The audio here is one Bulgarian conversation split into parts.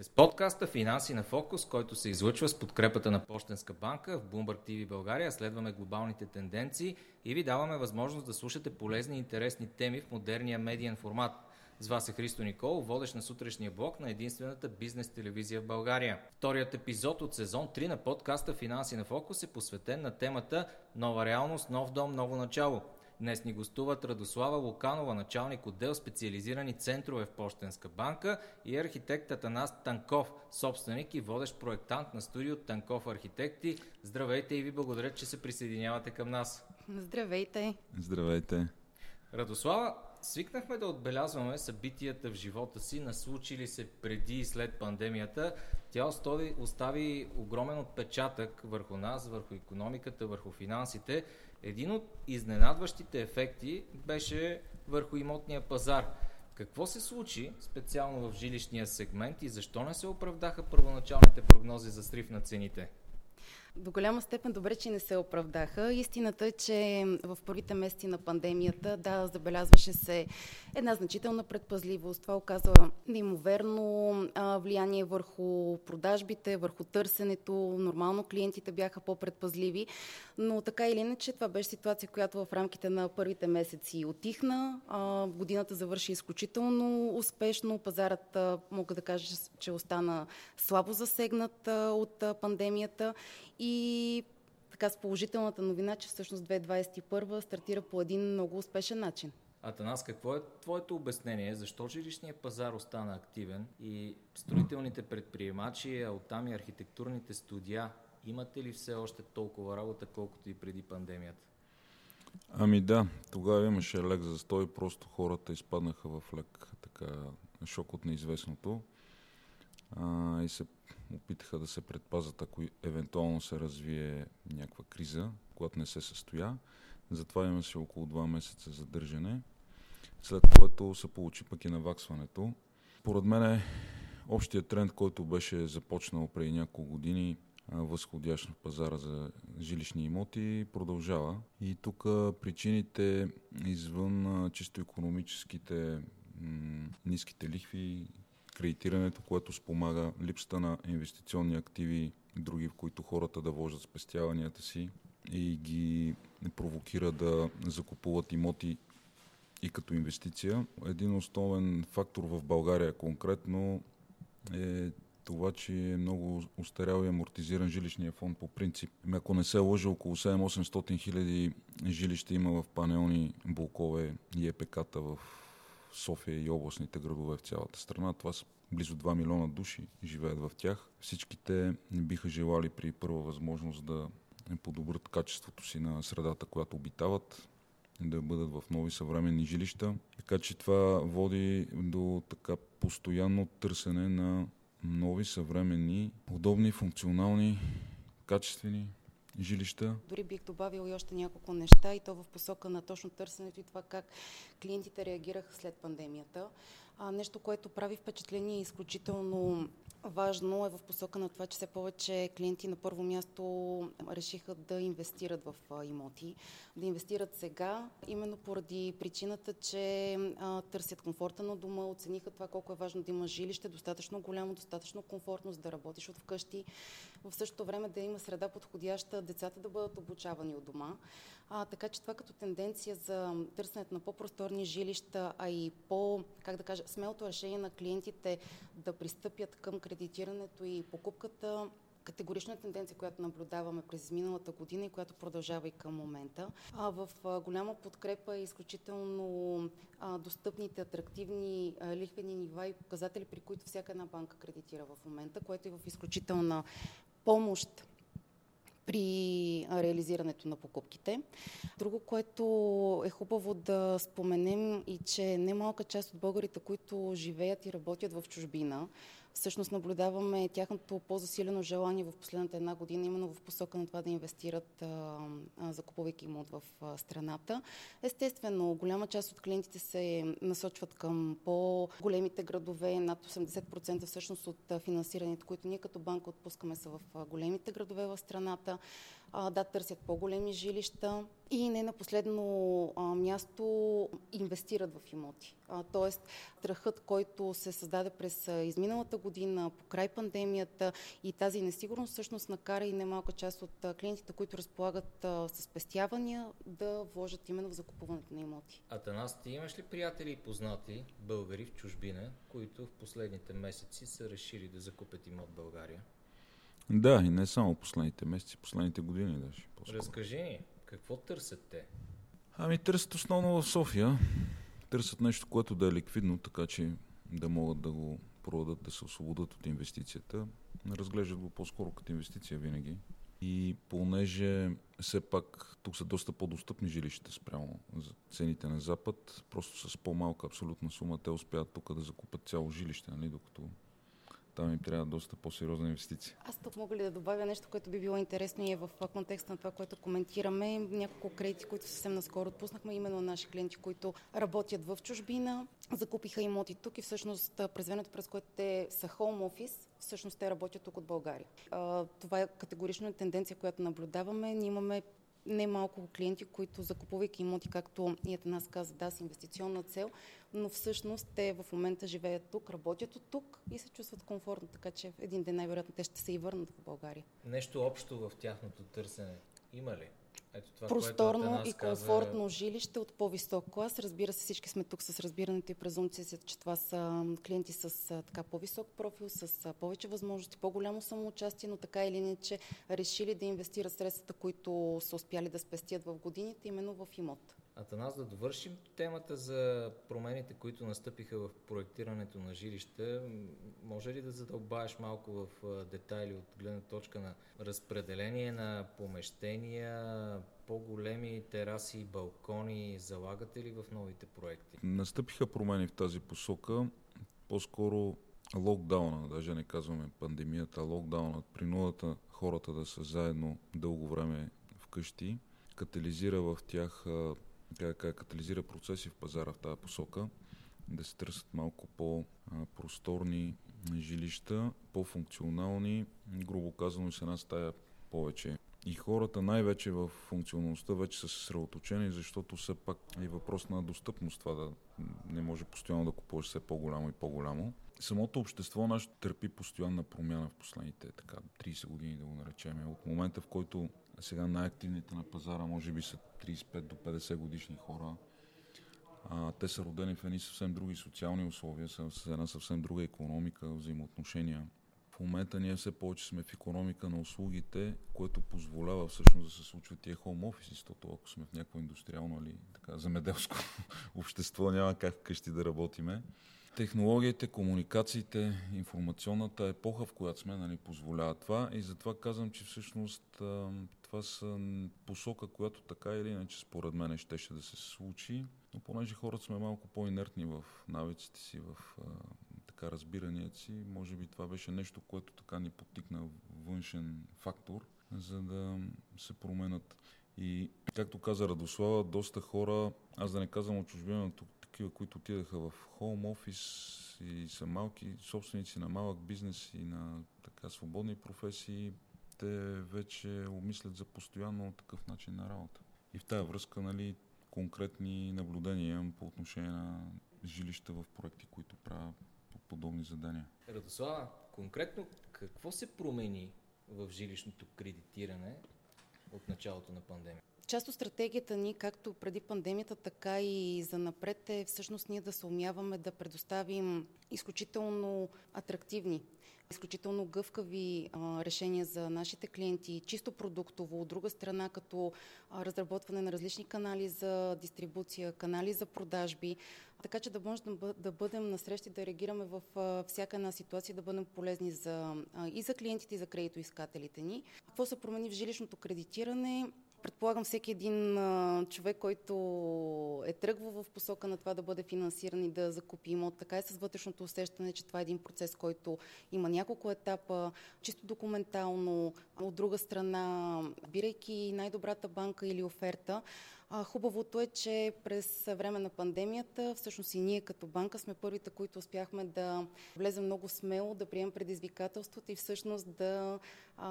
сте с подкаста Финанси на фокус, който се излъчва с подкрепата на Пощенска банка в Bloomberg TV България. Следваме глобалните тенденции и ви даваме възможност да слушате полезни и интересни теми в модерния медиен формат. С вас е Христо Никол, водещ на сутрешния блок на единствената бизнес телевизия в България. Вторият епизод от сезон 3 на подкаста Финанси на фокус е посветен на темата Нова реалност, нов дом, ново начало – Днес ни гостуват Радослава Луканова, началник отдел специализирани центрове в Пощенска банка и архитект Атанас Танков, собственик и водещ проектант на студио Танков Архитекти. Здравейте и ви благодаря, че се присъединявате към нас. Здравейте! Здравейте! Радослава, свикнахме да отбелязваме събитията в живота си, наслучили се преди и след пандемията. Тя остави, остави огромен отпечатък върху нас, върху економиката, върху финансите. Един от изненадващите ефекти беше върху имотния пазар. Какво се случи специално в жилищния сегмент и защо не се оправдаха първоначалните прогнози за срив на цените? До голяма степен добре, че не се оправдаха. Истината е, че в първите месеци на пандемията, да, забелязваше се една значителна предпазливост. Това оказва неимоверно влияние върху продажбите, върху търсенето. Нормално клиентите бяха по-предпазливи, но така или иначе това беше ситуация, която в рамките на първите месеци отихна. Годината завърши изключително успешно. Пазарът, мога да кажа, че остана слабо засегнат от пандемията и така с положителната новина, че всъщност 2021 стартира по един много успешен начин. Атанас, какво е твоето обяснение? Защо жилищният пазар остана активен и строителните предприемачи, а оттам и архитектурните студия, имате ли все още толкова работа, колкото и преди пандемията? Ами да, тогава имаше лек за стой, просто хората изпаднаха в лек така, шок от неизвестното а, и се опитаха да се предпазят, ако евентуално се развие някаква криза, която не се състоя. Затова имаше около 2 месеца задържане, след което се получи пък и наваксването. Поред мен е общия тренд, който беше започнал преди няколко години, възходящ на пазара за жилищни имоти, продължава. И тук причините извън чисто економическите ниските лихви кредитирането, което спомага липсата на инвестиционни активи, други, в които хората да вложат спестяванията си и ги провокира да закупуват имоти и като инвестиция. Един основен фактор в България конкретно е това, че е много устарял и амортизиран жилищния фонд по принцип. Ами ако не се лъжа, около 7-800 хиляди жилища има в панелни блокове и ЕПК-та в София и областните градове в цялата страна. Това са близо 2 милиона души живеят в тях. Всичките не биха желали при първа възможност да подобрят качеството си на средата, която обитават, да бъдат в нови съвременни жилища. Така че това води до така постоянно търсене на нови, съвременни, удобни, функционални, качествени жилища. Дори бих добавил и още няколко неща и то в посока на точно търсенето и това как клиентите реагираха след пандемията. А, нещо, което прави впечатление изключително важно е в посока на това, че все повече клиенти на първо място решиха да инвестират в имоти, да инвестират сега, именно поради причината, че а, търсят комфорта на дома, оцениха това колко е важно да има жилище, достатъчно голямо, достатъчно комфортно, за да работиш от вкъщи, в същото време да има среда подходяща, децата да бъдат обучавани от дома. А, така че това като тенденция за търсенето на по-просторни жилища, а и по, как да кажа, смелото решение на клиентите да пристъпят към кредитирането и покупката категорична тенденция, която наблюдаваме през миналата година и която продължава и към момента. А в голяма подкрепа и изключително достъпните, атрактивни лихвени нива и показатели, при които всяка една банка кредитира в момента, което е в изключителна помощ при реализирането на покупките. Друго, което е хубаво да споменем и че немалка част от българите, които живеят и работят в чужбина, всъщност наблюдаваме тяхното по-засилено желание в последната една година, именно в посока на това да инвестират, закупувайки имот в страната. Естествено, голяма част от клиентите се насочват към по-големите градове, над 80% всъщност от финансирането, които ние като банка отпускаме са в големите градове в страната. Да, търсят по-големи жилища и не на последно място инвестират в имоти. Тоест, страхът, който се създаде през изминалата година, по край пандемията и тази несигурност, всъщност накара и немалка част от клиентите, които разполагат а, с спестявания, да вложат именно в закупуването на имоти. Атанас, ти имаш ли приятели и познати българи в чужбина, които в последните месеци са решили да закупят имот в България? Да, и не само последните месеци, последните години даже. По-скоро. Разкажи ни, какво търсят те? Ами търсят основно в София. Търсят нещо, което да е ликвидно, така че да могат да го продадат, да се освободят от инвестицията. Разглеждат го по-скоро като инвестиция винаги. И понеже все пак тук са доста по-достъпни жилищата спрямо за цените на Запад, просто с по-малка абсолютна сума те успяват тук да закупят цяло жилище, нали, докато там им трябва доста по-сериозна инвестиция. Аз тук мога ли да добавя нещо, което би било интересно и е в контекста на това, което коментираме. Няколко кредити, които съвсем наскоро отпуснахме, именно наши клиенти, които работят в чужбина, закупиха имоти тук и всъщност през времето, през което те са home office, всъщност те работят тук от България. Това е категорично тенденция, която наблюдаваме. Ние имаме немалко клиенти, които закупувайки имоти, както и нас каза, да, с инвестиционна цел, но всъщност те в момента живеят тук, работят от тук и се чувстват комфортно, така че един ден най-вероятно те ще се и върнат в България. Нещо общо в тяхното търсене има ли? Ето това, Просторно и комфортно каза... жилище от по-висок клас. Разбира се, всички сме тук с разбирането и презумцията, че това са клиенти с така по-висок профил, с повече възможности, по-голямо самоучастие, но така или иначе решили да инвестират средствата, които са успяли да спестят в годините, именно в имот. Атанас, да довършим темата за промените, които настъпиха в проектирането на жилища. Може ли да задълбаеш малко в детайли от гледна точка на разпределение на помещения, по-големи тераси балкони? Залагате ли в новите проекти? Настъпиха промени в тази посока. По-скоро локдауна, даже не казваме пандемията, локдаунът, принудата хората да са заедно дълго време вкъщи, катализира в тях как, как катализира процеси в пазара в тази посока, да се търсят малко по-просторни жилища, по-функционални, грубо казано с една стая повече. И хората най-вече в функционалността вече са съсредоточени, защото все пак е въпрос на достъпност това да не може постоянно да купуваш все по-голямо и по-голямо. Самото общество наше търпи постоянна промяна в последните така, 30 години, да го наречем. От момента, в който сега най-активните на пазара може би са 35 до 50 годишни хора. А, те са родени в едни съвсем други социални условия, с една съвсем друга економика, взаимоотношения. В момента ние все повече сме в економика на услугите, което позволява всъщност да се случват тия хоум офиси, защото ако сме в някакво индустриално или така замеделско общество, няма как вкъщи да работиме. Технологиите, комуникациите, информационната епоха, в която сме, нали, позволява това. И затова казвам, че всъщност това са посока, която така или иначе според мен щеше да се случи. Но понеже хората сме малко по-инертни в навиците си, в така разбиранията си, може би това беше нещо, което така ни потикна външен фактор, за да се променят. И както каза Радослава, доста хора, аз да не казвам от чужбина, такива, които отидаха в хоум офис и са малки собственици на малък бизнес и на така свободни професии, те вече обмислят за постоянно такъв начин на работа. И в тази връзка, нали, конкретни наблюдения имам по отношение на жилища в проекти, които правят подобни задания. Радослава, конкретно какво се промени в жилищното кредитиране от началото на пандемия? Част от стратегията ни, както преди пандемията, така и за напред е всъщност ние да се умяваме да предоставим изключително атрактивни изключително гъвкави а, решения за нашите клиенти, чисто продуктово, от друга страна като а, разработване на различни канали за дистрибуция, канали за продажби, така че да можем да, бъдем на срещи, да реагираме в а, всяка една ситуация, да бъдем полезни за, и за клиентите, и за кредитоискателите ни. Какво се промени в жилищното кредитиране? Предполагам всеки един а, човек, който е тръгвал в посока на това да бъде финансиран и да закупи имот, така и с вътрешното усещане, че това е един процес, който има няколко етапа, чисто документално, от друга страна, бирайки най-добрата банка или оферта, Хубавото е, че през време на пандемията, всъщност и ние като банка сме първите, които успяхме да влезем много смело, да приемем предизвикателството и всъщност да а,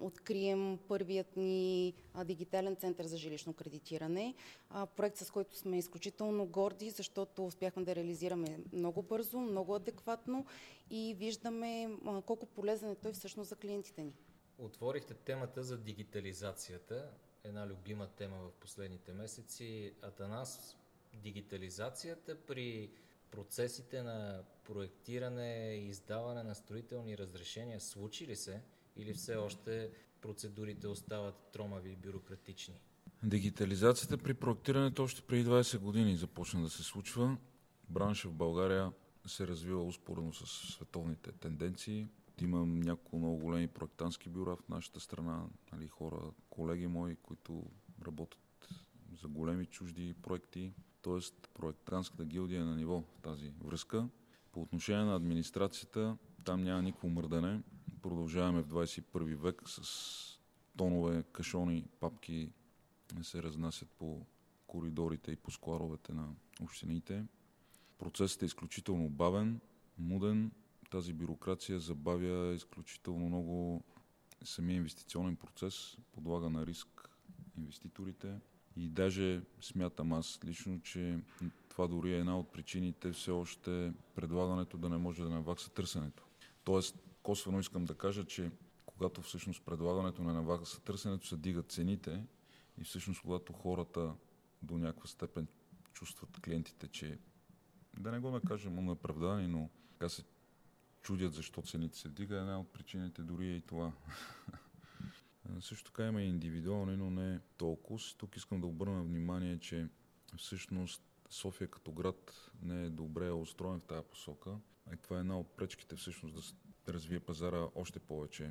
открием първият ни дигитален център за жилищно кредитиране. А, проект, с който сме изключително горди, защото успяхме да реализираме много бързо, много адекватно и виждаме а, колко полезен е той всъщност за клиентите ни. Отворихте темата за дигитализацията една любима тема в последните месеци. Атанас, дигитализацията при процесите на проектиране и издаване на строителни разрешения случи ли се или все още процедурите остават тромави и бюрократични? Дигитализацията при проектирането още преди 20 години започна да се случва. Бранша в България се развива успоредно с световните тенденции. Имам няколко много големи проектантски бюра в нашата страна, нали, хора, колеги мои, които работят за големи чужди проекти, т.е. проектантската гилдия е на ниво в тази връзка. По отношение на администрацията, там няма никакво мърдане. Продължаваме в 21 век с тонове, кашони, папки се разнасят по коридорите и по складовете на общините. Процесът е изключително бавен, муден, тази бюрокрация забавя изключително много самия инвестиционен процес, подлага на риск инвеститорите и даже смятам аз лично, че това дори е една от причините все още предлагането да не може да навакса търсенето. Тоест, косвено искам да кажа, че когато всъщност предлагането не навакса търсенето, се дигат цените и всъщност когато хората до някаква степен чувстват клиентите, че да не го накажем оправдани, но така се чудят защо цените се вдига, една от причините дори е и това. Също така има и индивидуални, но не толкова. Тук искам да обърна внимание, че всъщност София като град не е добре устроен в тази посока. И това е една от пречките всъщност да развие пазара още повече.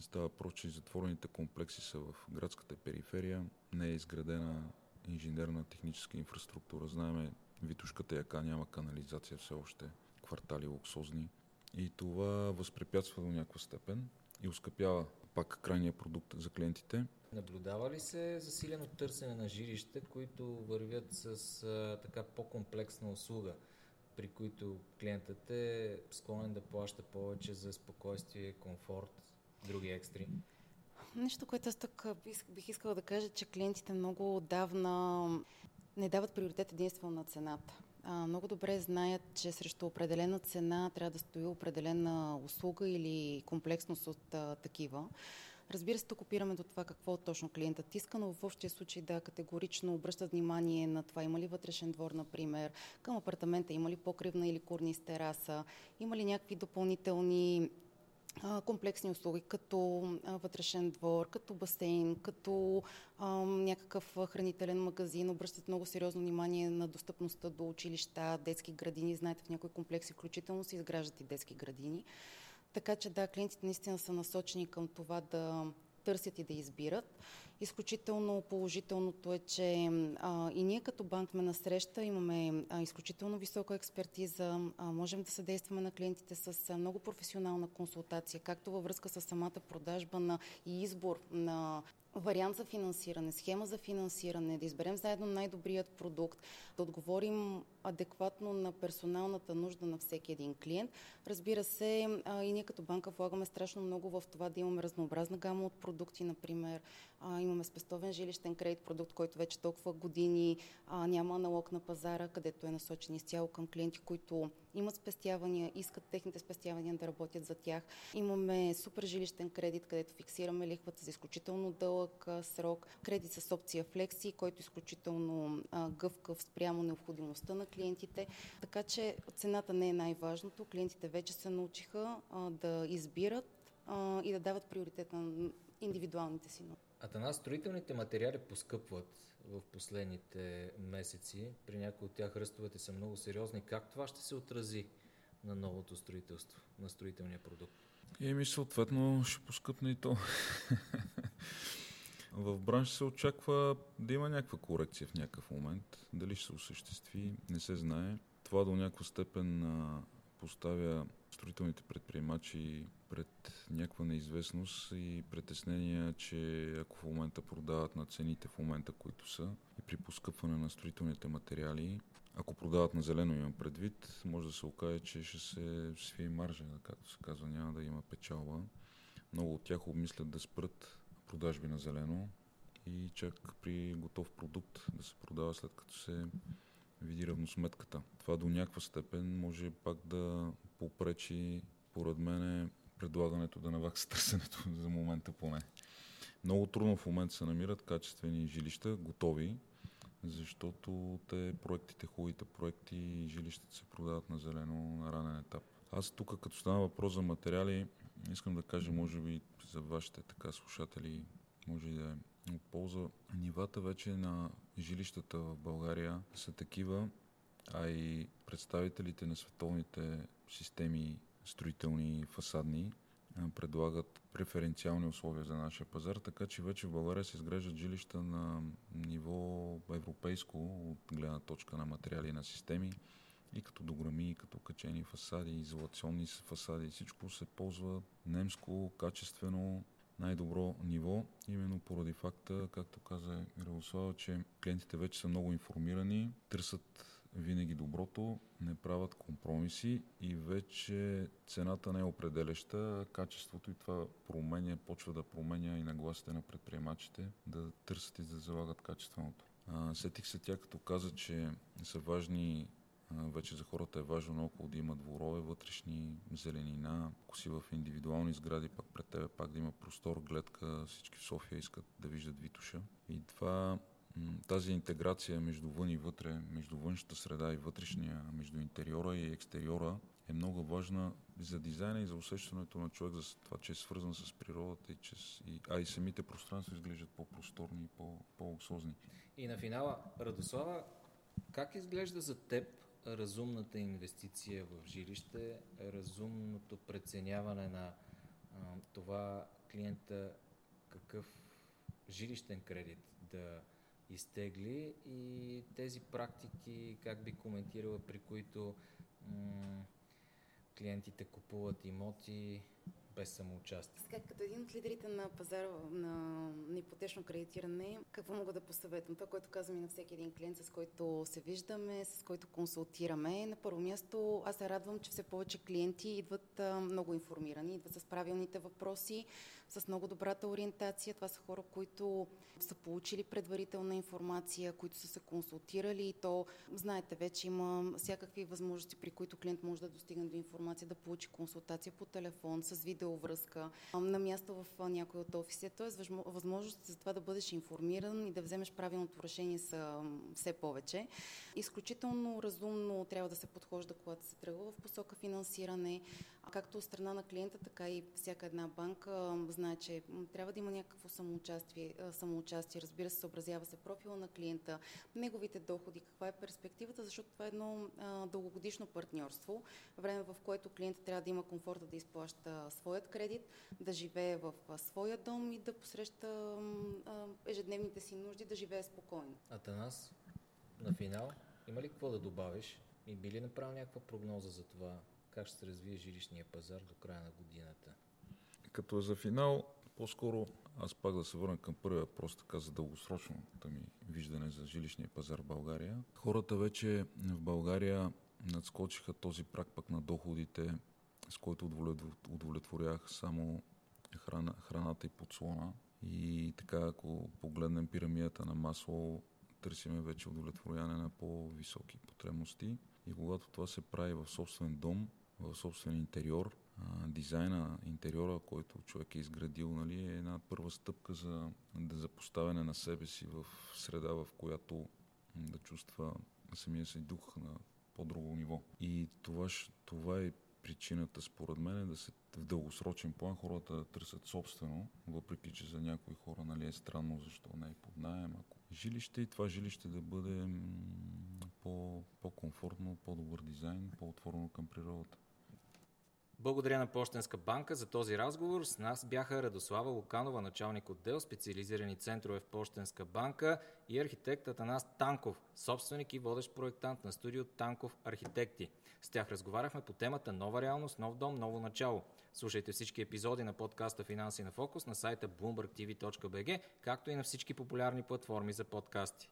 Става просто, че затворените комплекси са в градската периферия, не е изградена инженерна техническа инфраструктура. Знаеме, Витушката яка няма канализация все още, квартали луксозни. И това възпрепятства до някаква степен и ускъпява пак крайния продукт за клиентите. Наблюдава ли се засилено търсене на жилища, които вървят с а, така по-комплексна услуга, при които клиентът е склонен да плаща повече за спокойствие, комфорт, други екстри? Нещо, което аз тук бих искала да кажа, че клиентите много отдавна не дават приоритет единствено на цената а, много добре знаят, че срещу определена цена трябва да стои определена услуга или комплексност от а, такива. Разбира се, тук опираме до това какво точно клиентът иска, но в общия случай да категорично обръщат внимание на това има ли вътрешен двор, например, към апартамента има ли покривна или корниз тераса, има ли някакви допълнителни комплексни услуги, като вътрешен двор, като басейн, като някакъв хранителен магазин. Обръщат много сериозно внимание на достъпността до училища, детски градини. Знаете, в някои комплекси включително се изграждат и детски градини. Така че да, клиентите наистина са насочени към това да търсят и да избират. Изключително положителното е, че а, и ние като банк сме на среща, имаме а, изключително висока експертиза, а, можем да съдействаме на клиентите с а, много професионална консултация, както във връзка с самата продажба на и избор на вариант за финансиране, схема за финансиране, да изберем заедно най-добрият продукт, да отговорим адекватно на персоналната нужда на всеки един клиент. Разбира се, и ние като банка влагаме страшно много в това да имаме разнообразна гама от продукти, например. А, имаме спестовен жилищен кредит, продукт, който вече толкова години а, няма аналог на пазара, където е насочен изцяло към клиенти, които имат спестявания, искат техните спестявания да работят за тях. Имаме супер жилищен кредит, където фиксираме лихвата за изключително дълъг срок, кредит с опция флекси, който е изключително а, гъвкав спрямо необходимостта на клиентите. Така че цената не е най-важното. Клиентите вече се научиха а, да избират а, и да дават приоритет на индивидуалните си нужди. Атанас, строителните материали поскъпват в последните месеци. При някои от тях ръстовете са много сериозни. Как това ще се отрази на новото строителство, на строителния продукт? Еми, съответно, ще поскъпне и то. В бранша се очаква да има някаква корекция в някакъв момент. Дали ще се осъществи, не се знае. Това до някаква степен поставя строителните предприемачи пред някаква неизвестност и притеснения, че ако в момента продават на цените в момента, които са, и при поскъпване на строителните материали, ако продават на зелено имам предвид, може да се окаже, че ще се свие маржа, както се казва, няма да има печалба. Много от тях обмислят да спрат продажби на зелено и чак при готов продукт да се продава след като се види равносметката. Това до някаква степен може пак да попречи, поред мен, предлагането да навакса търсенето за момента поне. Много трудно в момента се намират качествени жилища, готови, защото те проектите, хубавите проекти и жилищата се продават на зелено на ранен етап. Аз тук, като стана въпрос за материали, искам да кажа, може би за вашите така слушатели, може и да е от полза. Нивата вече на жилищата в България са такива, а и представителите на световните системи строителни фасадни предлагат преференциални условия за нашия пазар, така че вече в България се изграждат жилища на ниво европейско от гледна точка на материали на системи и като дограми, и като качени фасади, изолационни фасади, всичко се ползва немско, качествено, най-добро ниво, именно поради факта, както каза Мирослава, че клиентите вече са много информирани, търсят винаги доброто, не правят компромиси и вече цената не е определяща, качеството и това променя, почва да променя и нагласите на предприемачите да търсят и да залагат качественото. Сетих се тя, като каза, че са важни вече за хората е важно около да има дворове, вътрешни, зеленина. Ако си в индивидуални сгради, пак пред тебе пак да има простор, гледка, всички в София искат да виждат Витуша. И това тази интеграция между вън и вътре, между външната среда и вътрешния, между интериора и екстериора е много важна за дизайна и за усещането на човек за това, че е свързан с природата, и че, и, а и самите пространства изглеждат по-просторни и по, по-луксозни. И на финала, Радослава, как изглежда за теб разумната инвестиция в жилище, разумното преценяване на а, това клиента какъв жилищен кредит да изтегли и тези практики как би коментирала, при които м- клиентите купуват имоти без самоучастие. Сега, като един от лидерите на пазара на, на ипотечно кредитиране, какво мога да посъветвам? Това, което казвам и на всеки един клиент, с който се виждаме, с който консултираме. На първо място, аз се радвам, че все повече клиенти идват а, много информирани, идват с правилните въпроси, с много добрата ориентация. Това са хора, които са получили предварителна информация, които са се консултирали и то, знаете, вече има всякакви възможности, при които клиент може да достигне до информация, да получи консултация по телефон, с видеовръзка, на място в някой от офисите. Тоест, възможност за това да бъдеш информиран и да вземеш правилното решение са все повече. Изключително разумно трябва да се подхожда, когато се тръгва в посока финансиране, както от страна на клиента, така и всяка една банка знае, че трябва да има някакво самоучастие, самоучастие. Разбира се, съобразява се профила на клиента, неговите доходи, каква е перспективата, защото това е едно а, дългогодишно партньорство, време в което клиентът трябва да има комфорта да изплаща своят кредит, да живее в своя дом и да посреща а, ежедневните си нужди, да живее спокойно. Атанас, на финал, има ли какво да добавиш и би ли направил някаква прогноза за това как ще се развие жилищния пазар до края на годината? Като за финал, по-скоро аз пак да се върна към първия въпрос, така за дългосрочното ми виждане за жилищния пазар в България. Хората вече в България надскочиха този прак пък на доходите, с който удовлетворях само храна, храната и подслона. И така, ако погледнем пирамидата на масло, търсиме вече удовлетворяване на по-високи потребности. И когато това се прави в собствен дом, в собствен интериор, дизайна, интериора, който човек е изградил, нали, е една първа стъпка за, за поставяне на себе си в среда, в която да чувства самия си дух на по-друго ниво. И това, това е причината, според мен, да се в дългосрочен план хората да търсят собствено, въпреки че за някои хора нали, е странно защо не е под найем. Ако жилище и това жилище да бъде по, по-комфортно, по-добър дизайн, по-отворено към природата. Благодаря на Пощенска банка за този разговор. С нас бяха Радослава Луканова, началник отдел специализирани центрове в Пощенска банка и архитектът Анас Танков, собственик и водещ проектант на студио Танков Архитекти. С тях разговаряхме по темата Нова реалност, нов дом, ново начало. Слушайте всички епизоди на подкаста Финанси на фокус на сайта bloombergtv.bg, както и на всички популярни платформи за подкасти.